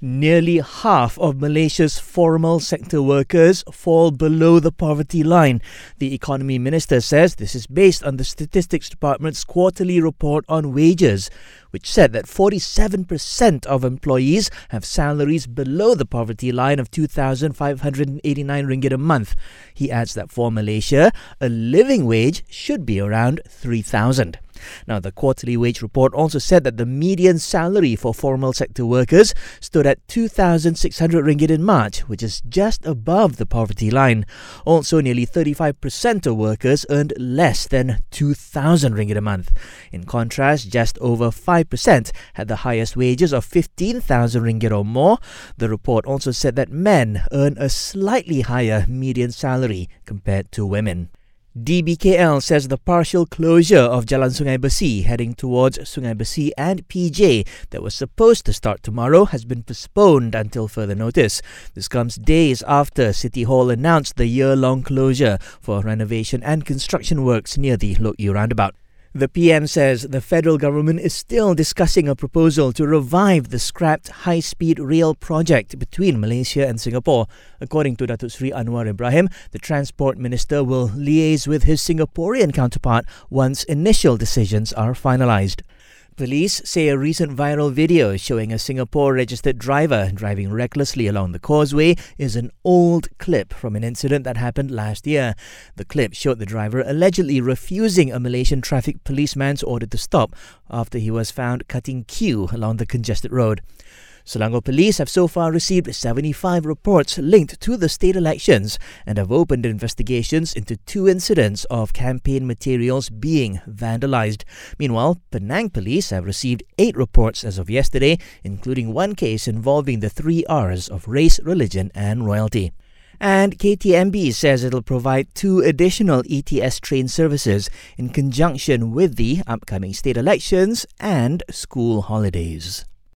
Nearly half of Malaysia's formal sector workers fall below the poverty line. The economy minister says this is based on the Statistics Department's quarterly report on wages, which said that 47% of employees have salaries below the poverty line of 2,589 ringgit a month. He adds that for Malaysia, a living wage should be around 3,000. Now, the quarterly wage report also said that the median salary for formal sector workers stood at 2,600 ringgit in March, which is just above the poverty line. Also, nearly 35% of workers earned less than 2,000 ringgit a month. In contrast, just over 5% had the highest wages of 15,000 ringgit or more. The report also said that men earn a slightly higher median salary compared to women. DBKL says the partial closure of Jalan Sungai Besi heading towards Sungai Besi and PJ that was supposed to start tomorrow has been postponed until further notice. This comes days after City Hall announced the year-long closure for renovation and construction works near the Loke Yew roundabout. The PM says the federal government is still discussing a proposal to revive the scrapped high speed rail project between Malaysia and Singapore. According to Datuk Sri Anwar Ibrahim, the Transport Minister will liaise with his Singaporean counterpart once initial decisions are finalised. Police say a recent viral video showing a Singapore registered driver driving recklessly along the causeway is an old clip from an incident that happened last year. The clip showed the driver allegedly refusing a Malaysian traffic policeman's order to stop after he was found cutting queue along the congested road. Selangor police have so far received 75 reports linked to the state elections and have opened investigations into two incidents of campaign materials being vandalized. Meanwhile, Penang police have received eight reports as of yesterday, including one case involving the three R's of race, religion, and royalty. And KTMB says it'll provide two additional ETS train services in conjunction with the upcoming state elections and school holidays.